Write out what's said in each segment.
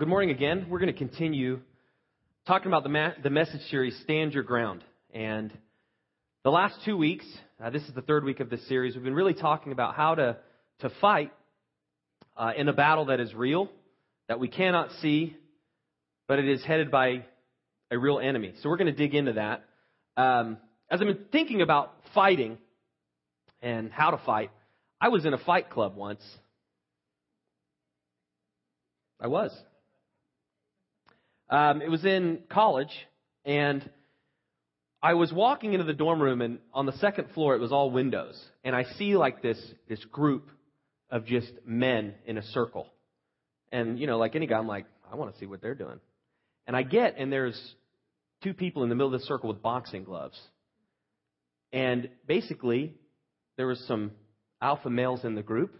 Good morning again. We're going to continue talking about the, ma- the message series, Stand Your Ground. And the last two weeks, uh, this is the third week of this series, we've been really talking about how to, to fight uh, in a battle that is real, that we cannot see, but it is headed by a real enemy. So we're going to dig into that. Um, as I've been thinking about fighting and how to fight, I was in a fight club once. I was. Um, it was in college, and I was walking into the dorm room, and on the second floor, it was all windows. And I see like this, this group of just men in a circle. And, you know, like any guy, I'm like, I want to see what they're doing. And I get, and there's two people in the middle of the circle with boxing gloves. And basically, there was some alpha males in the group,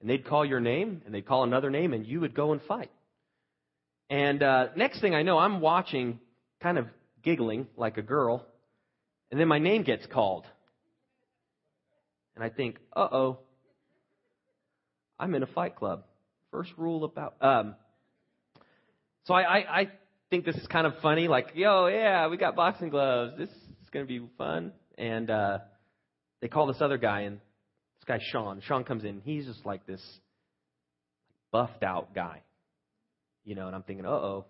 and they'd call your name, and they'd call another name, and you would go and fight. And uh, next thing I know, I'm watching, kind of giggling like a girl, and then my name gets called. And I think, uh oh, I'm in a fight club. First rule about. Um, so I, I, I think this is kind of funny. Like, yo, yeah, we got boxing gloves. This is going to be fun. And uh, they call this other guy, and this guy Sean. Sean comes in. He's just like this buffed out guy, you know. And I'm thinking, uh oh,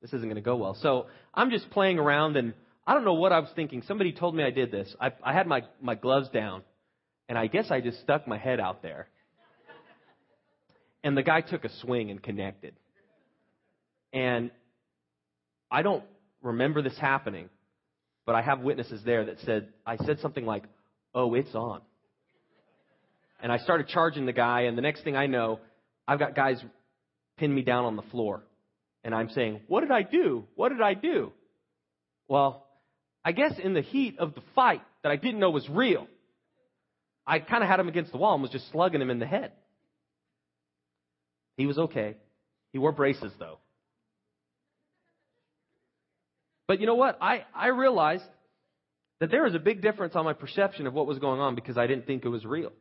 this isn't going to go well. So I'm just playing around, and I don't know what I was thinking. Somebody told me I did this. I, I had my my gloves down, and I guess I just stuck my head out there. And the guy took a swing and connected. And I don't remember this happening, but I have witnesses there that said, I said something like, oh, it's on. And I started charging the guy, and the next thing I know, I've got guys pin me down on the floor. And I'm saying, what did I do? What did I do? Well, I guess in the heat of the fight that I didn't know was real, I kind of had him against the wall and was just slugging him in the head. He was okay. He wore braces, though. But you know what? I, I realized that there was a big difference on my perception of what was going on because I didn't think it was real.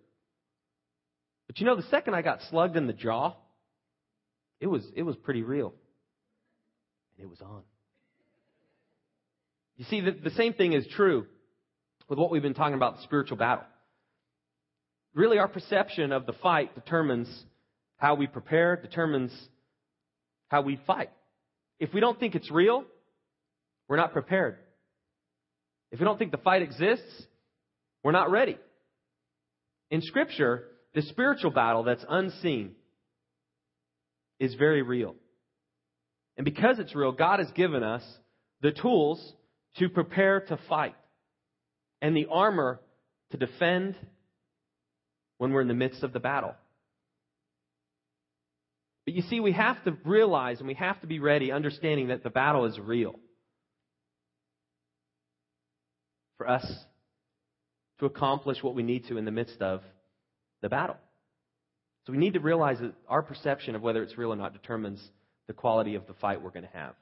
But you know, the second I got slugged in the jaw, it was, it was pretty real. And it was on. You see, the, the same thing is true with what we've been talking about the spiritual battle. Really, our perception of the fight determines how we prepare, determines how we fight. If we don't think it's real, we're not prepared. If we don't think the fight exists, we're not ready. In Scripture, the spiritual battle that's unseen is very real. And because it's real, God has given us the tools to prepare to fight and the armor to defend when we're in the midst of the battle. But you see, we have to realize and we have to be ready, understanding that the battle is real. For us to accomplish what we need to in the midst of the battle. So we need to realize that our perception of whether it's real or not determines the quality of the fight we're going to have.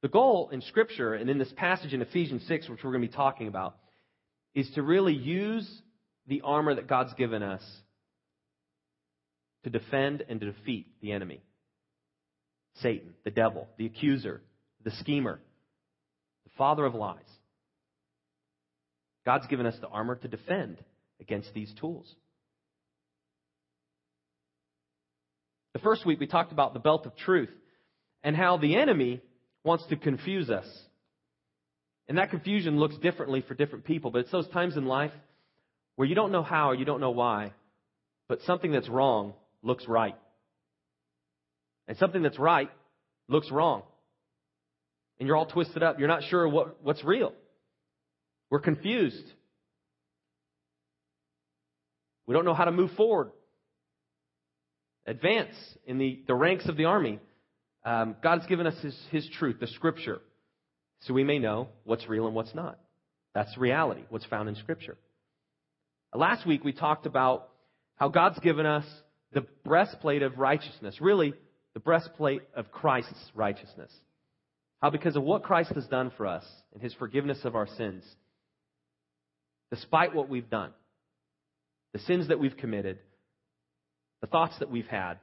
The goal in Scripture and in this passage in Ephesians 6, which we're going to be talking about, is to really use the armor that God's given us to defend and to defeat the enemy Satan, the devil, the accuser, the schemer, the father of lies. God's given us the armor to defend against these tools. The first week we talked about the belt of truth and how the enemy wants to confuse us. And that confusion looks differently for different people, but it's those times in life where you don't know how or you don't know why, but something that's wrong looks right. And something that's right looks wrong. And you're all twisted up. You're not sure what, what's real. We're confused. We don't know how to move forward, advance in the, the ranks of the army. Um, God's given us his, his truth, the Scripture, so we may know what's real and what's not. That's reality, what's found in Scripture. Last week we talked about how God's given us the breastplate of righteousness, really the breastplate of Christ's righteousness. How because of what Christ has done for us and his forgiveness of our sins, despite what we've done, the sins that we've committed, the thoughts that we've had,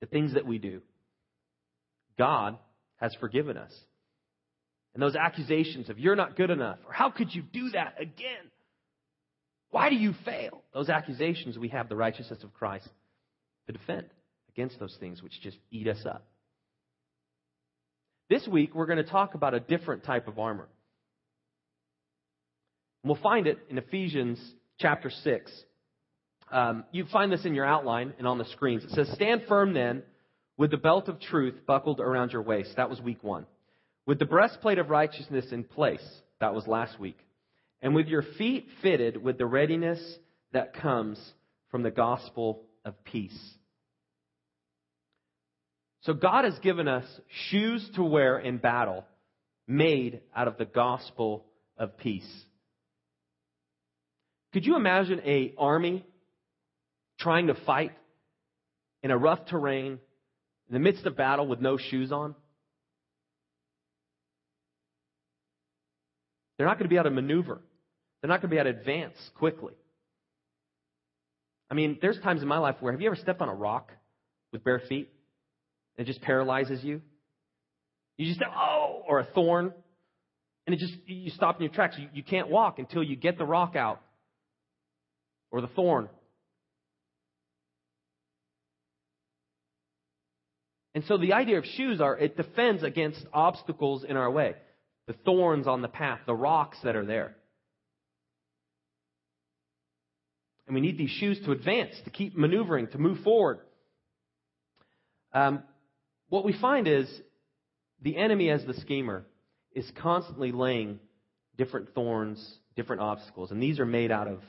the things that we do, God has forgiven us. And those accusations of you're not good enough, or how could you do that again? Why do you fail? Those accusations, we have the righteousness of Christ to defend against those things which just eat us up. This week, we're going to talk about a different type of armor. And We'll find it in Ephesians chapter 6. Um, you find this in your outline and on the screens. It says, Stand firm then with the belt of truth buckled around your waist. That was week one. With the breastplate of righteousness in place. That was last week. And with your feet fitted with the readiness that comes from the gospel of peace. So God has given us shoes to wear in battle made out of the gospel of peace. Could you imagine a army trying to fight in a rough terrain in the midst of battle with no shoes on? They're not going to be able to maneuver. They're not going to be able to advance quickly. I mean, there's times in my life where have you ever stepped on a rock with bare feet? And it just paralyzes you? You just, oh, or a thorn, and it just, you stop in your tracks. You, you can't walk until you get the rock out or the thorn. And so the idea of shoes are it defends against obstacles in our way, the thorns on the path, the rocks that are there. And we need these shoes to advance, to keep maneuvering, to move forward. Um, what we find is the enemy, as the schemer, is constantly laying different thorns, different obstacles, and these are made out of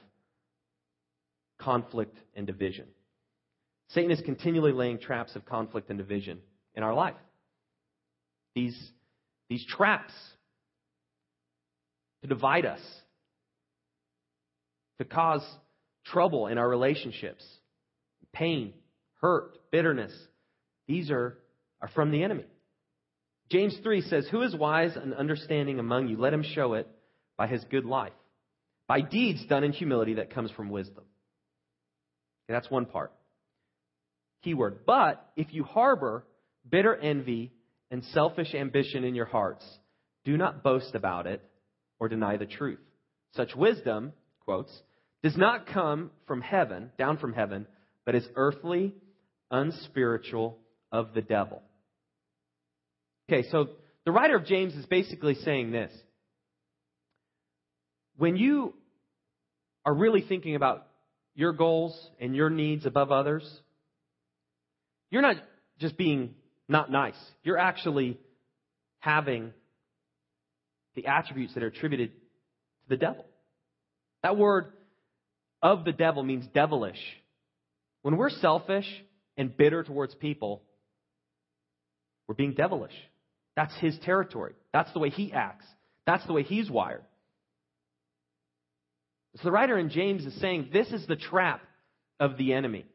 conflict and division. Satan is continually laying traps of conflict and division in our life. These, these traps to divide us, to cause trouble in our relationships, pain, hurt, bitterness. These are, are from the enemy. James 3 says, Who is wise and understanding among you? Let him show it by his good life, by deeds done in humility that comes from wisdom. Okay, that's one part. Keyword. But if you harbor bitter envy and selfish ambition in your hearts, do not boast about it or deny the truth. Such wisdom, quotes, does not come from heaven, down from heaven, but is earthly, unspiritual, of the devil. Okay, so the writer of James is basically saying this. When you are really thinking about your goals and your needs above others, you're not just being not nice. You're actually having the attributes that are attributed to the devil. That word of the devil means devilish. When we're selfish and bitter towards people, we're being devilish. That's his territory. That's the way he acts. That's the way he's wired. So the writer in James is saying this is the trap of the enemy.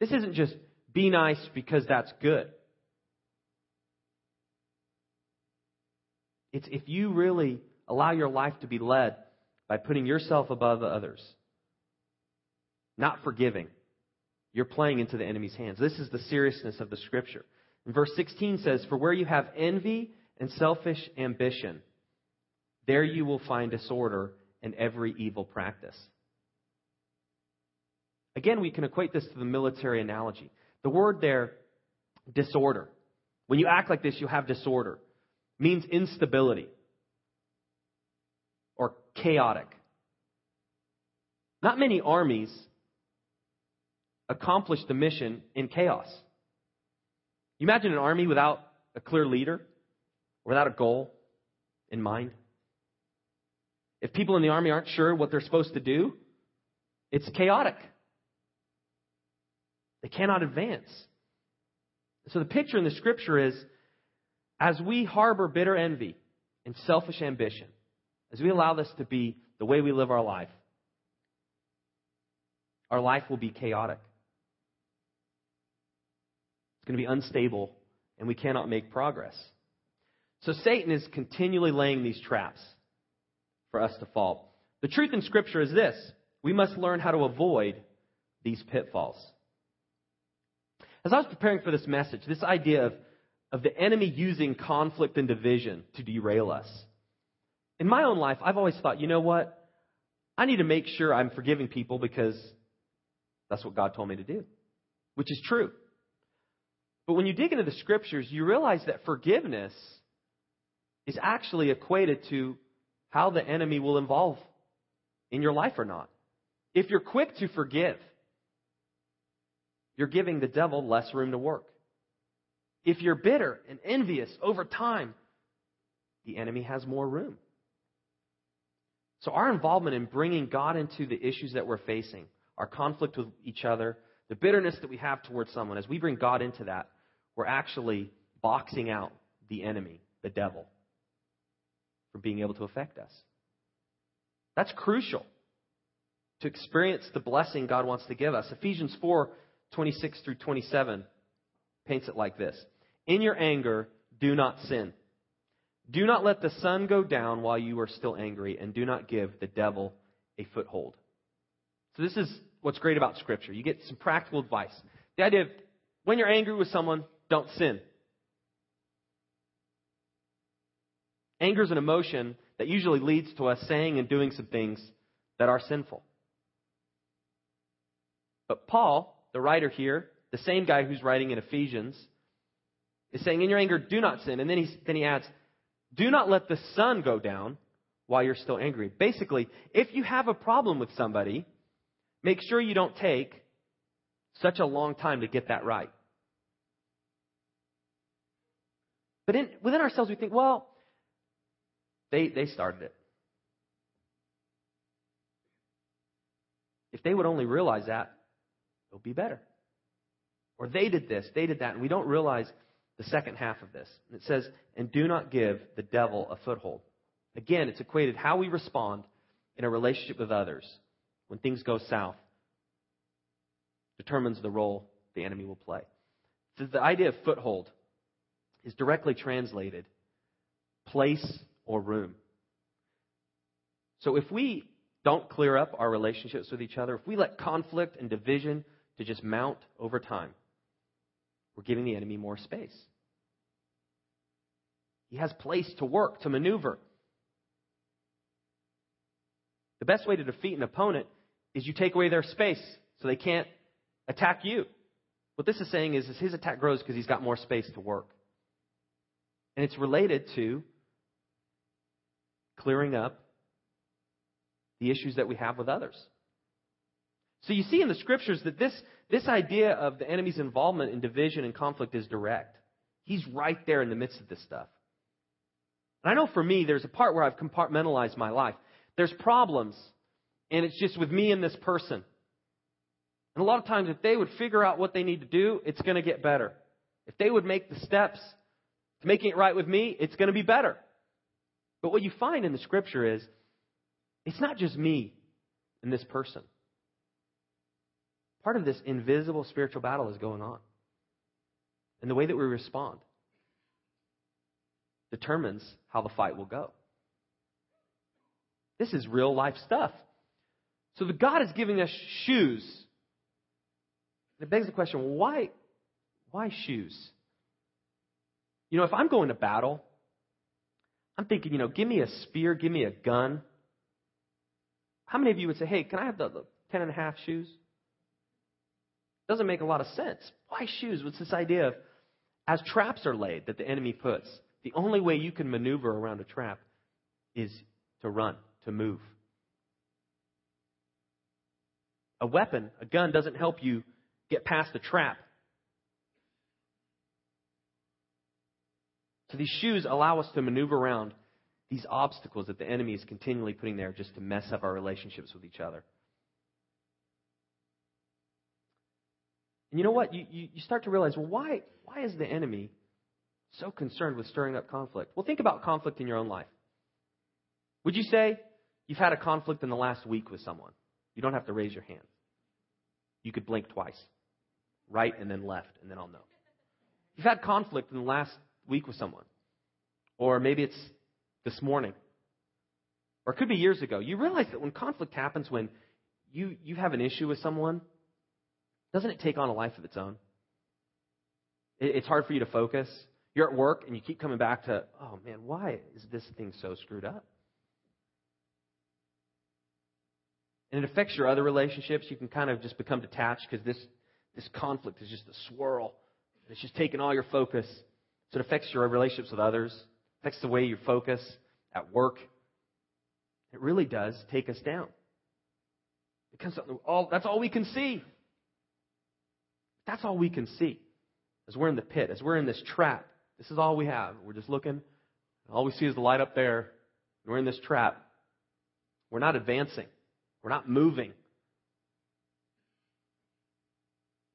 This isn't just be nice because that's good. It's if you really allow your life to be led by putting yourself above others, not forgiving, you're playing into the enemy's hands. This is the seriousness of the scripture. And verse 16 says, For where you have envy and selfish ambition, there you will find disorder and every evil practice. Again, we can equate this to the military analogy. The word there, disorder. When you act like this, you have disorder. Means instability or chaotic. Not many armies accomplish the mission in chaos. You imagine an army without a clear leader, without a goal in mind? If people in the army aren't sure what they're supposed to do, it's chaotic. They cannot advance. So the picture in the scripture is as we harbor bitter envy and selfish ambition, as we allow this to be the way we live our life, our life will be chaotic. It's going to be unstable, and we cannot make progress. So Satan is continually laying these traps for us to fall. The truth in Scripture is this we must learn how to avoid these pitfalls. As I was preparing for this message, this idea of, of the enemy using conflict and division to derail us. In my own life, I've always thought, you know what? I need to make sure I'm forgiving people because that's what God told me to do, which is true. But when you dig into the scriptures, you realize that forgiveness is actually equated to how the enemy will involve in your life or not. If you're quick to forgive, you're giving the devil less room to work. If you're bitter and envious over time, the enemy has more room. So, our involvement in bringing God into the issues that we're facing, our conflict with each other, the bitterness that we have towards someone, as we bring God into that, we're actually boxing out the enemy, the devil, from being able to affect us. That's crucial to experience the blessing God wants to give us. Ephesians 4 26 through 27 paints it like this In your anger, do not sin. Do not let the sun go down while you are still angry, and do not give the devil a foothold. So, this is what's great about Scripture. You get some practical advice. The idea of when you're angry with someone, don't sin. Anger is an emotion that usually leads to us saying and doing some things that are sinful. But Paul, the writer here, the same guy who's writing in Ephesians, is saying, In your anger, do not sin. And then, he then he adds, Do not let the sun go down while you're still angry. Basically, if you have a problem with somebody, make sure you don't take such a long time to get that right. But in, within ourselves, we think, well, they, they started it. If they would only realize that, it'll be better. Or they did this, they did that, and we don't realize the second half of this. And it says, and do not give the devil a foothold. Again, it's equated how we respond in a relationship with others when things go south determines the role the enemy will play. So the idea of foothold is directly translated place or room. So if we don't clear up our relationships with each other, if we let conflict and division to just mount over time, we're giving the enemy more space. He has place to work, to maneuver. The best way to defeat an opponent is you take away their space so they can't attack you. What this is saying is, is his attack grows because he's got more space to work. And it's related to clearing up the issues that we have with others. So you see in the scriptures that this, this idea of the enemy's involvement in division and conflict is direct. He's right there in the midst of this stuff. And I know for me, there's a part where I've compartmentalized my life. There's problems, and it's just with me and this person. And a lot of times, if they would figure out what they need to do, it's going to get better. If they would make the steps to making it right with me, it's going to be better. But what you find in the scripture is it's not just me and this person. Part of this invisible spiritual battle is going on. And the way that we respond determines how the fight will go. This is real life stuff. So the God is giving us shoes. And it begs the question, why why shoes? You know, if I'm going to battle, I'm thinking, you know, give me a spear, give me a gun. How many of you would say, hey, can I have the, the ten and a half shoes? Doesn't make a lot of sense. Why shoes? What's this idea of as traps are laid that the enemy puts, the only way you can maneuver around a trap is to run, to move. A weapon, a gun, doesn't help you get past a trap. So these shoes allow us to maneuver around these obstacles that the enemy is continually putting there just to mess up our relationships with each other. And you know what? You, you, you start to realize, well, why, why is the enemy so concerned with stirring up conflict? Well, think about conflict in your own life. Would you say you've had a conflict in the last week with someone? You don't have to raise your hand. You could blink twice, right and then left, and then I'll know. You've had conflict in the last week with someone. Or maybe it's this morning. Or it could be years ago. You realize that when conflict happens, when you, you have an issue with someone, doesn't it take on a life of its own? It's hard for you to focus. You're at work and you keep coming back to, oh man, why is this thing so screwed up? And it affects your other relationships. You can kind of just become detached because this, this conflict is just a swirl. It's just taking all your focus. So it affects your relationships with others, it affects the way you focus at work. It really does take us down. Because all, that's all we can see. That's all we can see. As we're in the pit, as we're in this trap, this is all we have. We're just looking. All we see is the light up there. We're in this trap. We're not advancing. We're not moving.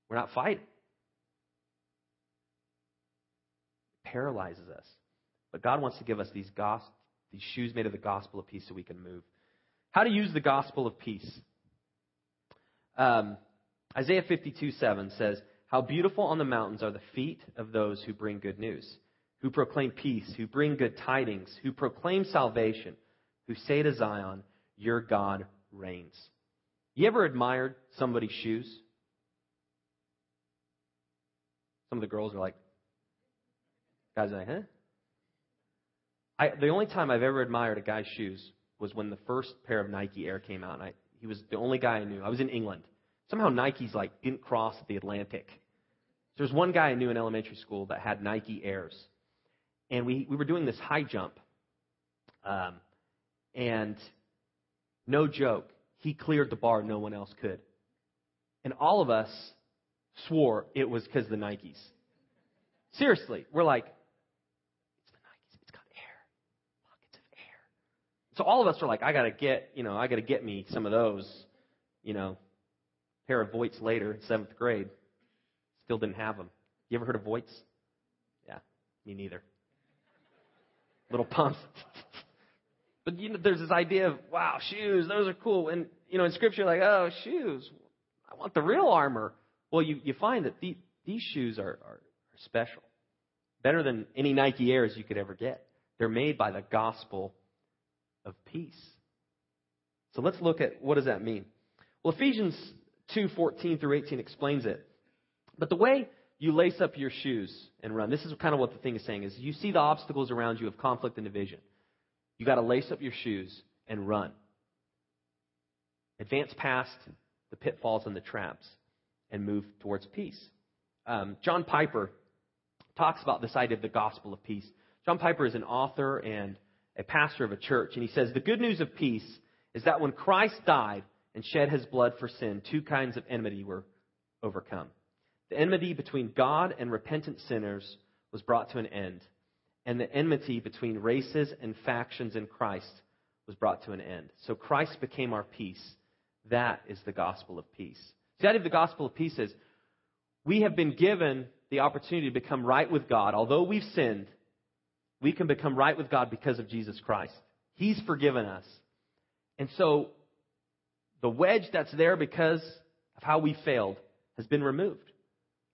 We're not fighting. It paralyzes us. But God wants to give us these, these shoes made of the gospel of peace so we can move. How to use the gospel of peace. Um, Isaiah 52 7 says, How beautiful on the mountains are the feet of those who bring good news, who proclaim peace, who bring good tidings, who proclaim salvation, who say to Zion, Your God reigns. You ever admired somebody's shoes? Some of the girls are like, guys are like, huh? I, the only time I've ever admired a guy's shoes was when the first pair of Nike Air came out. And I, he was the only guy I knew. I was in England. Somehow Nike's like didn't cross the Atlantic. There's one guy I knew in elementary school that had Nike Airs, and we we were doing this high jump, um, and no joke, he cleared the bar no one else could, and all of us swore it was because the Nikes. Seriously, we're like, it's the Nikes. It's got air, pockets of air. So all of us are like, I gotta get, you know, I gotta get me some of those, you know, pair of Voits later in seventh grade. Still didn't have them. You ever heard of Voits? Yeah, me neither. Little pumps. but you know, there's this idea of wow, shoes, those are cool. And you know, in Scripture, like oh, shoes, I want the real armor. Well, you you find that the, these shoes are, are, are special, better than any Nike Airs you could ever get. They're made by the gospel of peace. So let's look at what does that mean. Well, Ephesians 2:14 through 18 explains it. But the way you lace up your shoes and run, this is kind of what the thing is saying is you see the obstacles around you of conflict and division. You got to lace up your shoes and run. Advance past the pitfalls and the traps and move towards peace. Um, John Piper talks about this idea of the gospel of peace. John Piper is an author and a pastor of a church, and he says the good news of peace is that when Christ died, and shed his blood for sin, two kinds of enmity were overcome. The enmity between God and repentant sinners was brought to an end, and the enmity between races and factions in Christ was brought to an end. So Christ became our peace. That is the gospel of peace. The idea of the gospel of peace is we have been given the opportunity to become right with God. Although we've sinned, we can become right with God because of Jesus Christ. He's forgiven us. And so the wedge that's there because of how we failed has been removed.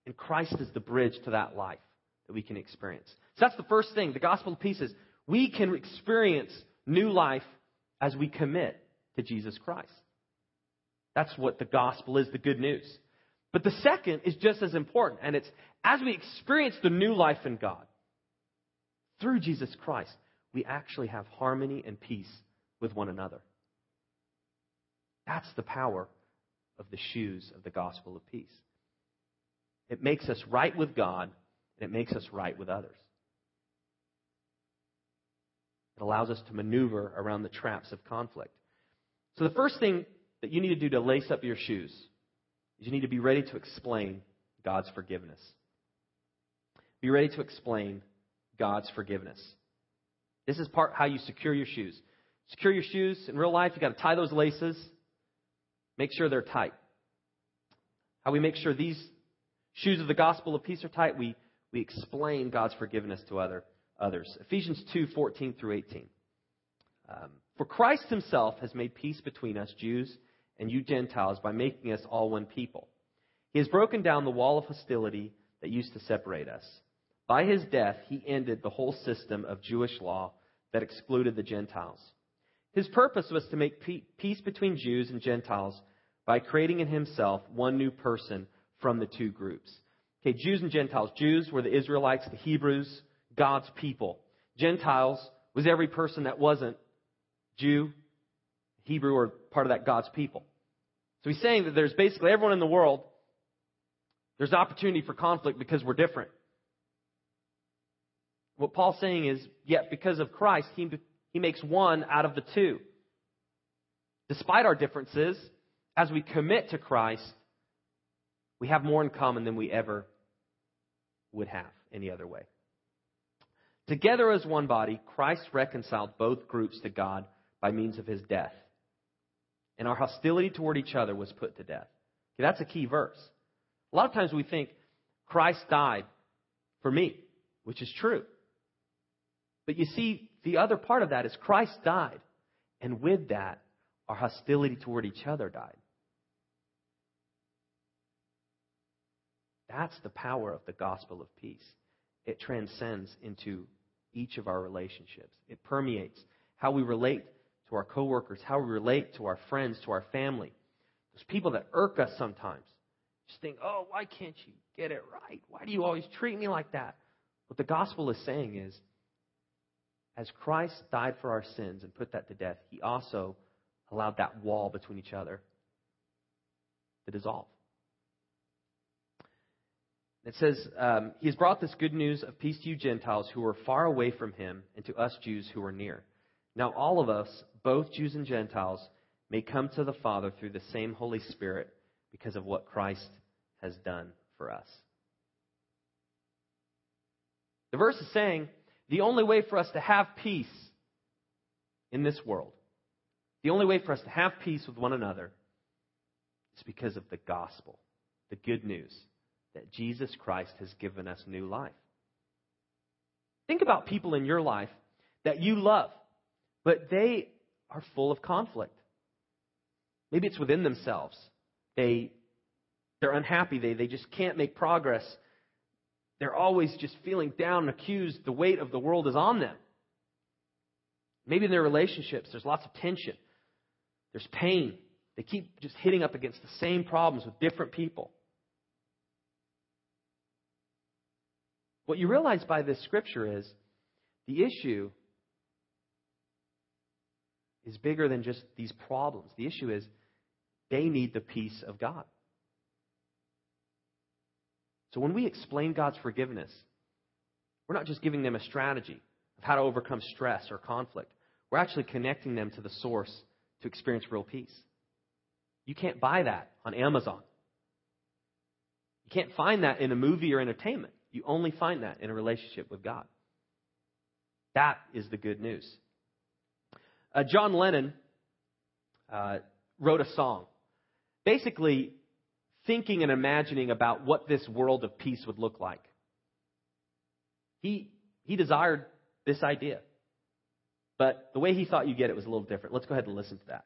And Christ is the bridge to that life that we can experience. So that's the first thing. The gospel of peace is we can experience new life as we commit to Jesus Christ. That's what the gospel is, the good news. But the second is just as important, and it's as we experience the new life in God through Jesus Christ, we actually have harmony and peace with one another. That's the power of the shoes of the gospel of peace. It makes us right with God, and it makes us right with others. It allows us to maneuver around the traps of conflict. So, the first thing that you need to do to lace up your shoes is you need to be ready to explain God's forgiveness. Be ready to explain God's forgiveness. This is part how you secure your shoes. Secure your shoes in real life, you got to tie those laces. Make sure they're tight. How we make sure these shoes of the gospel of peace are tight, we, we explain God's forgiveness to other, others. Ephesians 2 14 through 18. Um, For Christ himself has made peace between us, Jews, and you Gentiles, by making us all one people. He has broken down the wall of hostility that used to separate us. By his death, he ended the whole system of Jewish law that excluded the Gentiles. His purpose was to make peace between Jews and Gentiles by creating in himself one new person from the two groups. Okay, Jews and Gentiles. Jews were the Israelites, the Hebrews, God's people. Gentiles was every person that wasn't Jew, Hebrew, or part of that God's people. So he's saying that there's basically everyone in the world, there's opportunity for conflict because we're different. What Paul's saying is, yet because of Christ, he, he makes one out of the two. Despite our differences, as we commit to Christ, we have more in common than we ever would have any other way. Together as one body, Christ reconciled both groups to God by means of his death. And our hostility toward each other was put to death. Okay, that's a key verse. A lot of times we think Christ died for me, which is true. But you see, the other part of that is Christ died. And with that, our hostility toward each other died. That's the power of the gospel of peace. It transcends into each of our relationships. It permeates how we relate to our coworkers, how we relate to our friends, to our family. Those people that irk us sometimes just think, oh, why can't you get it right? Why do you always treat me like that? What the gospel is saying is, as Christ died for our sins and put that to death, he also allowed that wall between each other to dissolve. It says, um, He has brought this good news of peace to you Gentiles who are far away from Him and to us Jews who are near. Now, all of us, both Jews and Gentiles, may come to the Father through the same Holy Spirit because of what Christ has done for us. The verse is saying the only way for us to have peace in this world, the only way for us to have peace with one another is because of the gospel, the good news that Jesus Christ has given us new life. Think about people in your life that you love, but they are full of conflict. Maybe it's within themselves. They, they're unhappy. They, they just can't make progress. They're always just feeling down and accused. The weight of the world is on them. Maybe in their relationships, there's lots of tension. There's pain. They keep just hitting up against the same problems with different people. What you realize by this scripture is the issue is bigger than just these problems. The issue is they need the peace of God. So when we explain God's forgiveness, we're not just giving them a strategy of how to overcome stress or conflict. We're actually connecting them to the source to experience real peace. You can't buy that on Amazon. You can't find that in a movie or entertainment. You only find that in a relationship with God. That is the good news. Uh, John Lennon uh, wrote a song, basically thinking and imagining about what this world of peace would look like. He, he desired this idea. But the way he thought you get it was a little different. Let's go ahead and listen to that.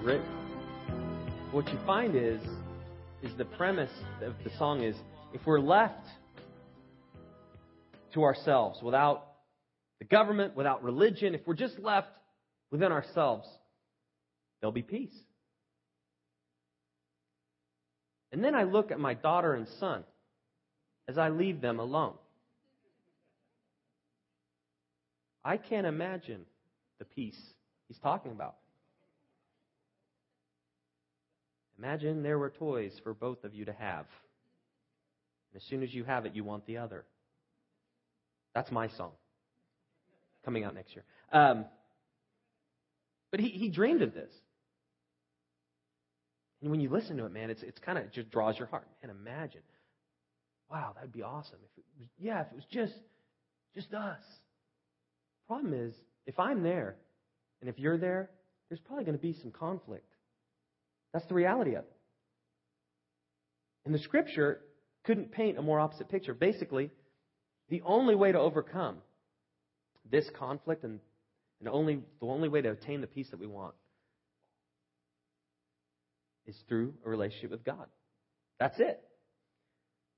Written. What you find is, is the premise of the song is if we're left to ourselves without the government, without religion, if we're just left within ourselves, there'll be peace. And then I look at my daughter and son as I leave them alone. I can't imagine the peace he's talking about. Imagine there were toys for both of you to have. And as soon as you have it, you want the other. That's my song. Coming out next year. Um, but he, he dreamed of this. And when you listen to it, man, it's, it's kind of just draws your heart. Man, imagine. Wow, that'd be awesome. If it was, yeah, if it was just, just us. Problem is, if I'm there, and if you're there, there's probably going to be some conflict. That's the reality of it. And the scripture couldn't paint a more opposite picture. Basically, the only way to overcome this conflict and, and only, the only way to attain the peace that we want is through a relationship with God. That's it.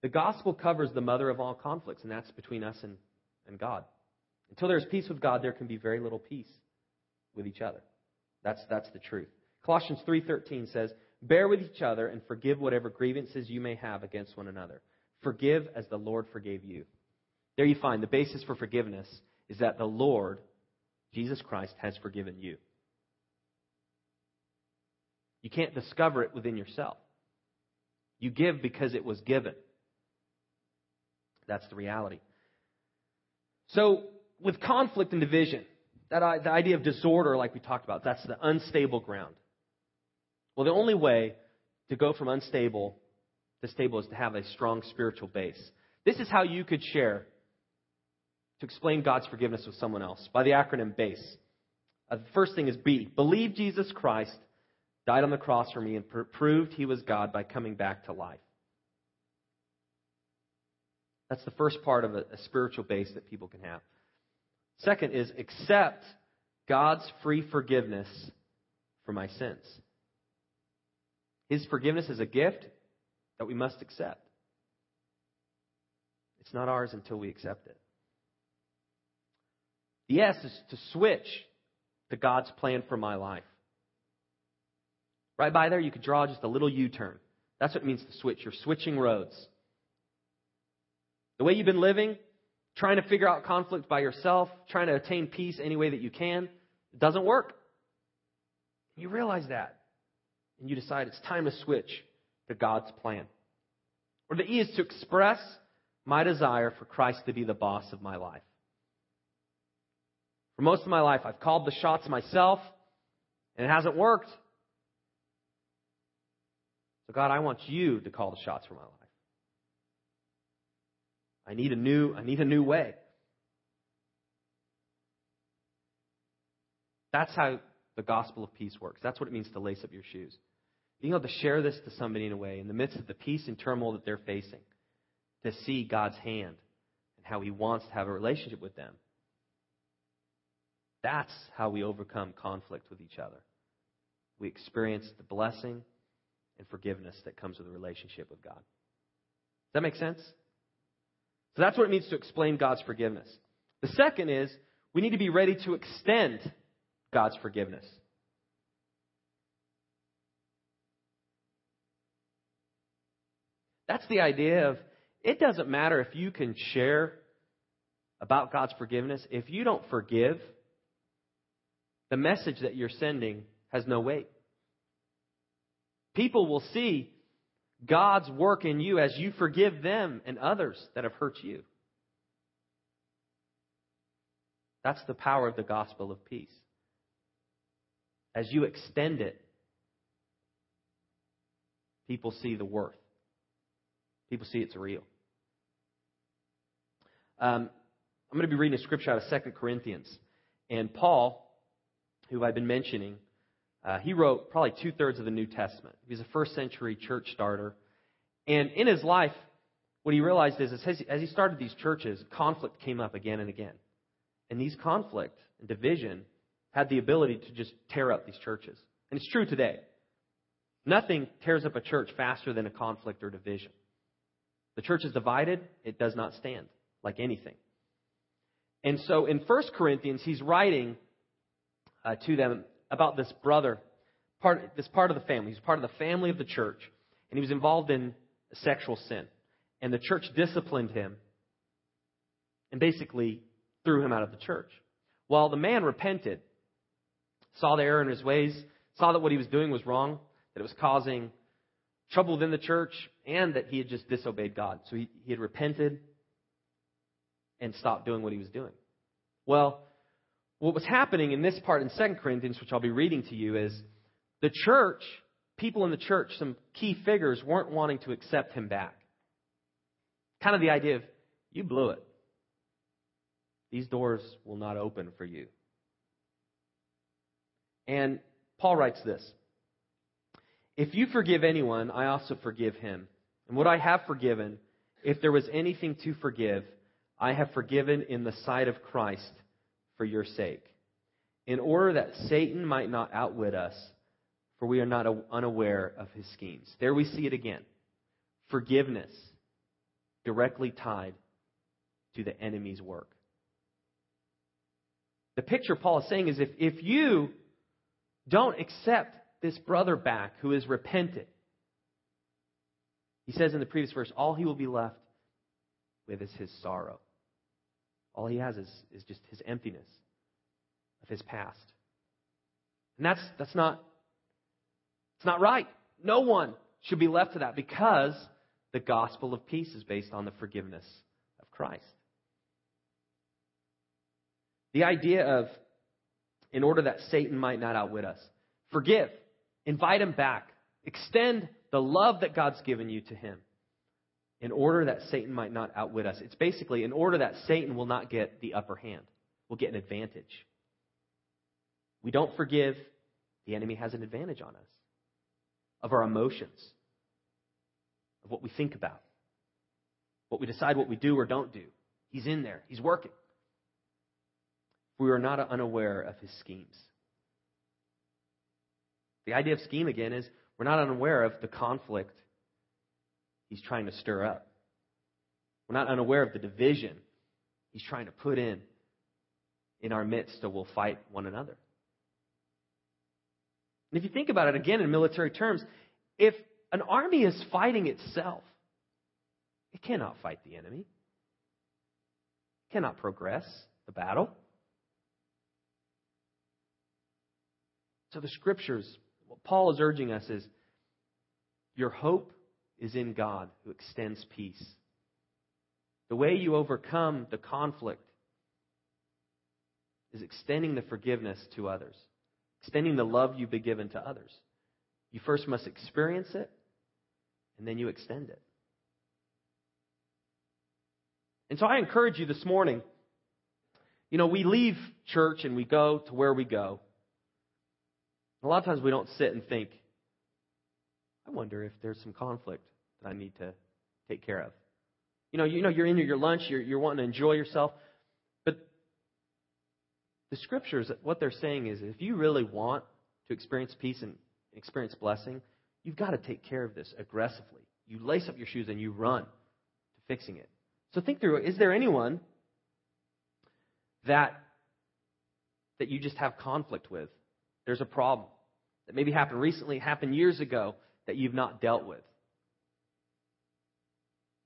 The gospel covers the mother of all conflicts, and that's between us and, and God. Until there's peace with God, there can be very little peace with each other. That's, that's the truth. Colossians 3.13 says, Bear with each other and forgive whatever grievances you may have against one another. Forgive as the Lord forgave you. There you find the basis for forgiveness is that the Lord, Jesus Christ, has forgiven you. You can't discover it within yourself. You give because it was given. That's the reality. So, with conflict and division, that uh, the idea of disorder, like we talked about, that's the unstable ground. Well, the only way to go from unstable to stable is to have a strong spiritual base. This is how you could share to explain God's forgiveness with someone else by the acronym BASE. Uh, the first thing is B. Believe Jesus Christ died on the cross for me and pr- proved he was God by coming back to life. That's the first part of a, a spiritual base that people can have. Second is accept God's free forgiveness for my sins. His forgiveness is a gift that we must accept. It's not ours until we accept it. The S is to switch to God's plan for my life. Right by there, you could draw just a little U turn. That's what it means to switch. You're switching roads. The way you've been living, trying to figure out conflict by yourself, trying to attain peace any way that you can, it doesn't work. You realize that. And you decide it's time to switch to God's plan. Or the E is to express my desire for Christ to be the boss of my life. For most of my life, I've called the shots myself, and it hasn't worked. So, God, I want you to call the shots for my life. I need a new, I need a new way. That's how the gospel of peace works. That's what it means to lace up your shoes. Being able to share this to somebody in a way, in the midst of the peace and turmoil that they're facing, to see God's hand and how He wants to have a relationship with them. That's how we overcome conflict with each other. We experience the blessing and forgiveness that comes with a relationship with God. Does that make sense? So that's what it means to explain God's forgiveness. The second is we need to be ready to extend God's forgiveness. That's the idea of it doesn't matter if you can share about God's forgiveness. If you don't forgive, the message that you're sending has no weight. People will see God's work in you as you forgive them and others that have hurt you. That's the power of the gospel of peace. As you extend it, people see the worth. People see it's real. Um, I'm going to be reading a scripture out of 2 Corinthians. And Paul, who I've been mentioning, uh, he wrote probably two thirds of the New Testament. He was a first century church starter. And in his life, what he realized is, is as he started these churches, conflict came up again and again. And these conflict and division had the ability to just tear up these churches. And it's true today. Nothing tears up a church faster than a conflict or division. The church is divided, it does not stand like anything. And so in 1 Corinthians, he's writing uh, to them about this brother, part, this part of the family. He's part of the family of the church, and he was involved in sexual sin. And the church disciplined him and basically threw him out of the church. While the man repented, saw the error in his ways, saw that what he was doing was wrong, that it was causing trouble within the church, and that he had just disobeyed God. So he, he had repented and stopped doing what he was doing. Well, what was happening in this part in 2 Corinthians, which I'll be reading to you, is the church, people in the church, some key figures, weren't wanting to accept him back. Kind of the idea of, you blew it. These doors will not open for you. And Paul writes this If you forgive anyone, I also forgive him. And what I have forgiven, if there was anything to forgive, I have forgiven in the sight of Christ for your sake, in order that Satan might not outwit us, for we are not unaware of his schemes. There we see it again. Forgiveness directly tied to the enemy's work. The picture Paul is saying is if, if you don't accept this brother back who is repentant, he says in the previous verse, all he will be left with is his sorrow. All he has is, is just his emptiness of his past. And that's, that's not, it's not right. No one should be left to that because the gospel of peace is based on the forgiveness of Christ. The idea of, in order that Satan might not outwit us, forgive, invite him back, extend the love that God's given you to him in order that Satan might not outwit us. It's basically in order that Satan will not get the upper hand, will get an advantage. We don't forgive, the enemy has an advantage on us of our emotions, of what we think about, what we decide what we do or don't do. He's in there, he's working. We are not unaware of his schemes. The idea of scheme, again, is we're not unaware of the conflict he's trying to stir up. We're not unaware of the division he's trying to put in in our midst so we'll fight one another. And if you think about it again in military terms, if an army is fighting itself, it cannot fight the enemy. It cannot progress the battle. So the scriptures, what Paul is urging us is your hope is in God who extends peace. The way you overcome the conflict is extending the forgiveness to others, extending the love you've been given to others. You first must experience it, and then you extend it. And so I encourage you this morning. You know, we leave church and we go to where we go. A lot of times we don't sit and think, I wonder if there's some conflict that I need to take care of. You know, you know, you're in your lunch, you're, you're wanting to enjoy yourself, but the scriptures, what they're saying is, if you really want to experience peace and experience blessing, you've got to take care of this aggressively. You lace up your shoes and you run to fixing it. So think through: is there anyone that that you just have conflict with? There's a problem that maybe happened recently, happened years ago that you've not dealt with.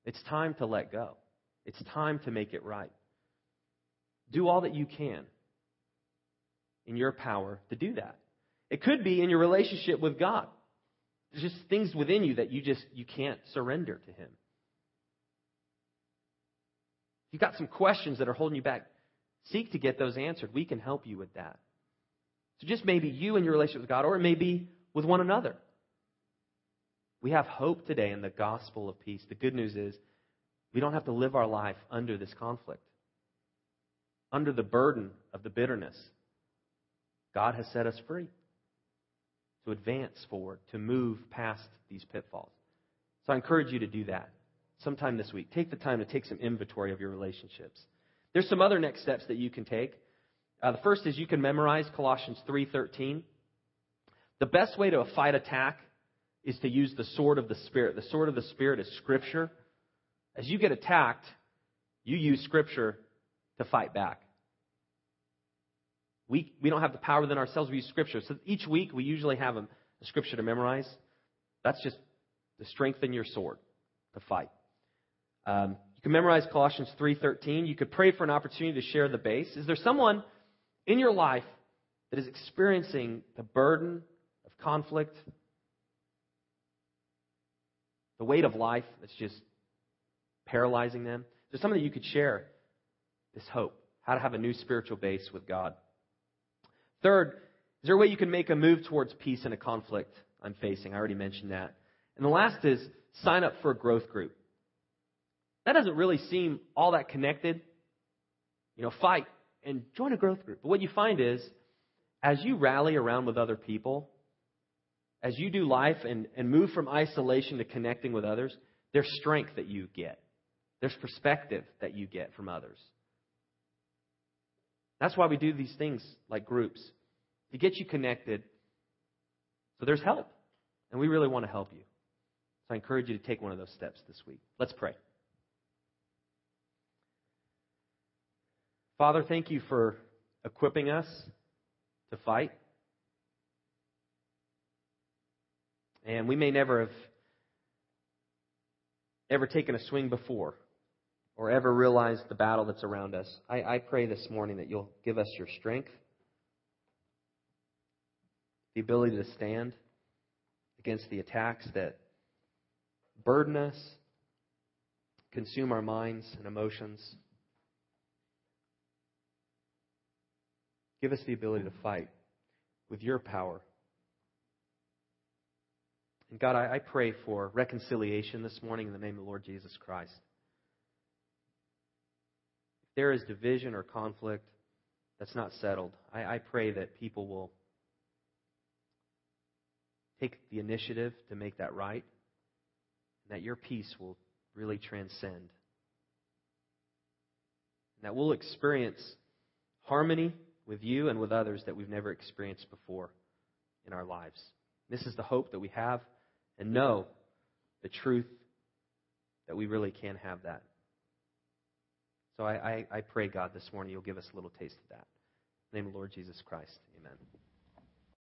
It's time to let go. It's time to make it right. Do all that you can in your power to do that. It could be in your relationship with God. There's just things within you that you just you can't surrender to him. You've got some questions that are holding you back, seek to get those answered. We can help you with that. So just maybe you and your relationship with God, or it may be with one another. We have hope today in the gospel of peace. The good news is we don't have to live our life under this conflict, under the burden of the bitterness. God has set us free to advance forward, to move past these pitfalls. So I encourage you to do that sometime this week. Take the time to take some inventory of your relationships. There's some other next steps that you can take. Uh, the first is you can memorize Colossians 3:13. The best way to fight attack is to use the sword of the Spirit. The sword of the Spirit is Scripture. As you get attacked, you use Scripture to fight back. We, we don't have the power within ourselves. We use Scripture. So each week, we usually have a, a Scripture to memorize. That's just to strengthen your sword to fight. Um, you can memorize Colossians 3:13. You could pray for an opportunity to share the base. Is there someone in your life that is experiencing the burden of conflict, the weight of life that's just paralyzing them? Is there something that you could share this hope, how to have a new spiritual base with God? Third, is there a way you can make a move towards peace in a conflict I'm facing? I already mentioned that. And the last is sign up for a growth group. That doesn't really seem all that connected. You know, fight and join a growth group. But what you find is, as you rally around with other people, as you do life and, and move from isolation to connecting with others, there's strength that you get. There's perspective that you get from others. That's why we do these things like groups to get you connected. So there's help. And we really want to help you. So I encourage you to take one of those steps this week. Let's pray. Father, thank you for equipping us to fight. And we may never have ever taken a swing before or ever realized the battle that's around us. I, I pray this morning that you'll give us your strength, the ability to stand against the attacks that burden us, consume our minds and emotions. Give us the ability to fight with your power. And God, I, I pray for reconciliation this morning in the name of the Lord Jesus Christ. If there is division or conflict that's not settled, I, I pray that people will take the initiative to make that right, and that your peace will really transcend. And that we'll experience harmony with you and with others that we've never experienced before in our lives. This is the hope that we have and know the truth that we really can have that. So I, I, I pray, God, this morning you'll give us a little taste of that. In the name of the Lord Jesus Christ, amen.